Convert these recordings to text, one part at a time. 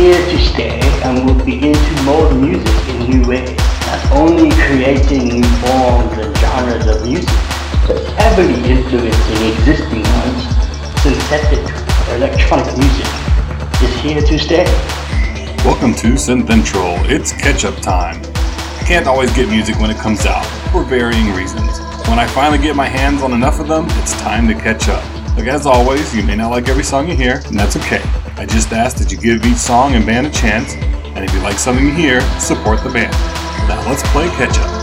here to stay and will begin to mold music in new ways, not only creating new forms and genres of music, but heavily influencing existing ones. Synthetic electronic music is here to stay. Welcome to Synthentral. It's catch-up time. I can't always get music when it comes out, for varying reasons. When I finally get my hands on enough of them, it's time to catch up. Like as always, you may not like every song you hear, and that's okay. I just ask that you give each song and band a chance, and if you like something you hear, support the band. Now let's play catch up.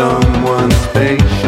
someone's face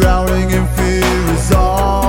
drowning in fear is all.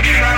Thank you.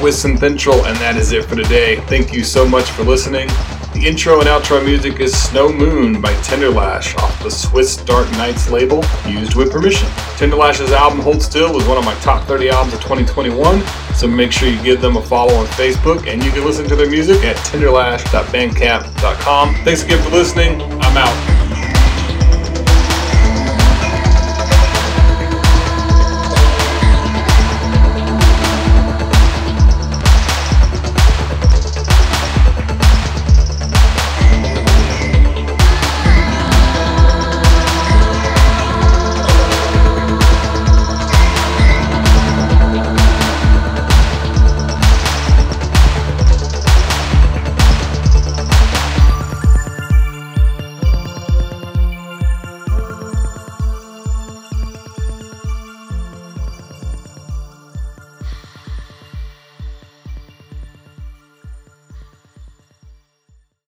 Scott with Synthentral, and that is it for today. Thank you so much for listening. The intro and outro music is Snow Moon by Tenderlash off the Swiss Dark Nights label, used with permission. Tenderlash's album Hold Still was one of my top 30 albums of 2021, so make sure you give them a follow on Facebook, and you can listen to their music at tenderlash.bandcamp.com. Thanks again for listening.